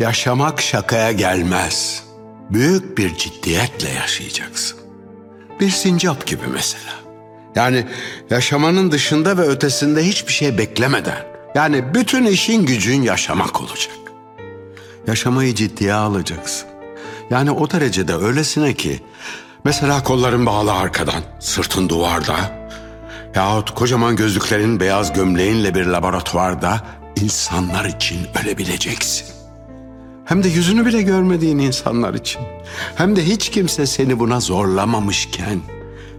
Yaşamak şakaya gelmez. Büyük bir ciddiyetle yaşayacaksın. Bir sincap gibi mesela. Yani yaşamanın dışında ve ötesinde hiçbir şey beklemeden. Yani bütün işin gücün yaşamak olacak. Yaşamayı ciddiye alacaksın. Yani o derecede öylesine ki mesela kolların bağlı arkadan, sırtın duvarda yahut kocaman gözlüklerin beyaz gömleğinle bir laboratuvarda insanlar için ölebileceksin. Hem de yüzünü bile görmediğin insanlar için. Hem de hiç kimse seni buna zorlamamışken.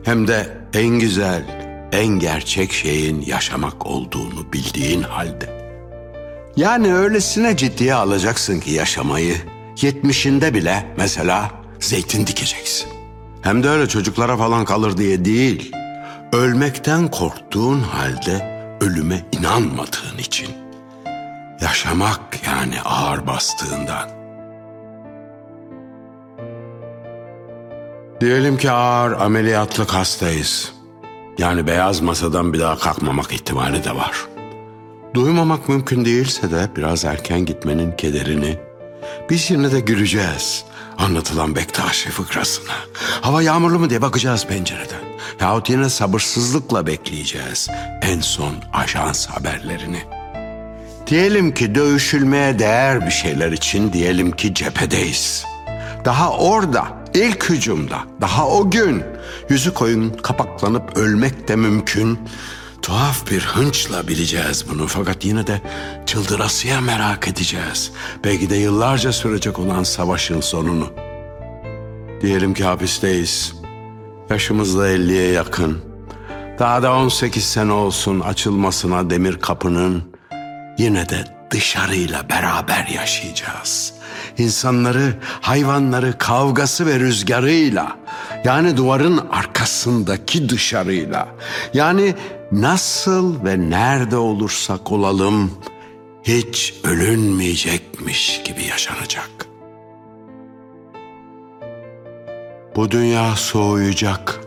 Hem de en güzel, en gerçek şeyin yaşamak olduğunu bildiğin halde. Yani öylesine ciddiye alacaksın ki yaşamayı. Yetmişinde bile mesela zeytin dikeceksin. Hem de öyle çocuklara falan kalır diye değil. Ölmekten korktuğun halde ölüme inanmadığın için. Yaşamak yani ağır bastığından. Diyelim ki ağır ameliyatlık hastayız. Yani beyaz masadan bir daha kalkmamak ihtimali de var. Duymamak mümkün değilse de biraz erken gitmenin kederini biz yine de güleceğiz. Anlatılan Bektaşi fıkrasına. Hava yağmurlu mu diye bakacağız pencereden. Yahut yine sabırsızlıkla bekleyeceğiz en son ajans haberlerini. Diyelim ki dövüşülmeye değer bir şeyler için diyelim ki cephedeyiz. Daha orada, ilk hücumda, daha o gün yüzü koyun kapaklanıp ölmek de mümkün. Tuhaf bir hınçla bileceğiz bunu fakat yine de çıldırasıya merak edeceğiz. Belki de yıllarca sürecek olan savaşın sonunu. Diyelim ki hapisteyiz. Yaşımız da 50'ye yakın. Daha da 18 sene olsun açılmasına demir kapının yine de dışarıyla beraber yaşayacağız. İnsanları, hayvanları kavgası ve rüzgarıyla, yani duvarın arkasındaki dışarıyla, yani nasıl ve nerede olursak olalım hiç ölünmeyecekmiş gibi yaşanacak. Bu dünya soğuyacak.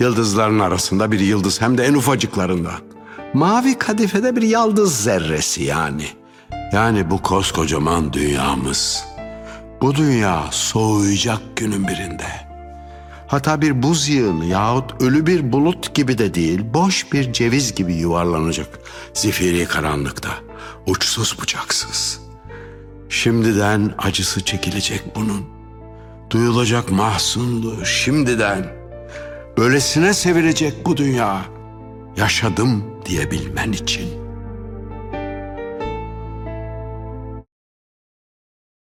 Yıldızların arasında bir yıldız hem de en ufacıklarından. Mavi kadifede bir yıldız zerresi yani. Yani bu koskocaman dünyamız. Bu dünya soğuyacak günün birinde. Hatta bir buz yığını yahut ölü bir bulut gibi de değil, boş bir ceviz gibi yuvarlanacak zifiri karanlıkta, uçsuz bucaksız. Şimdiden acısı çekilecek bunun. Duyulacak mahzunluğu şimdiden. Böylesine sevilecek bu dünya. Yaşadım diyebilmen için.''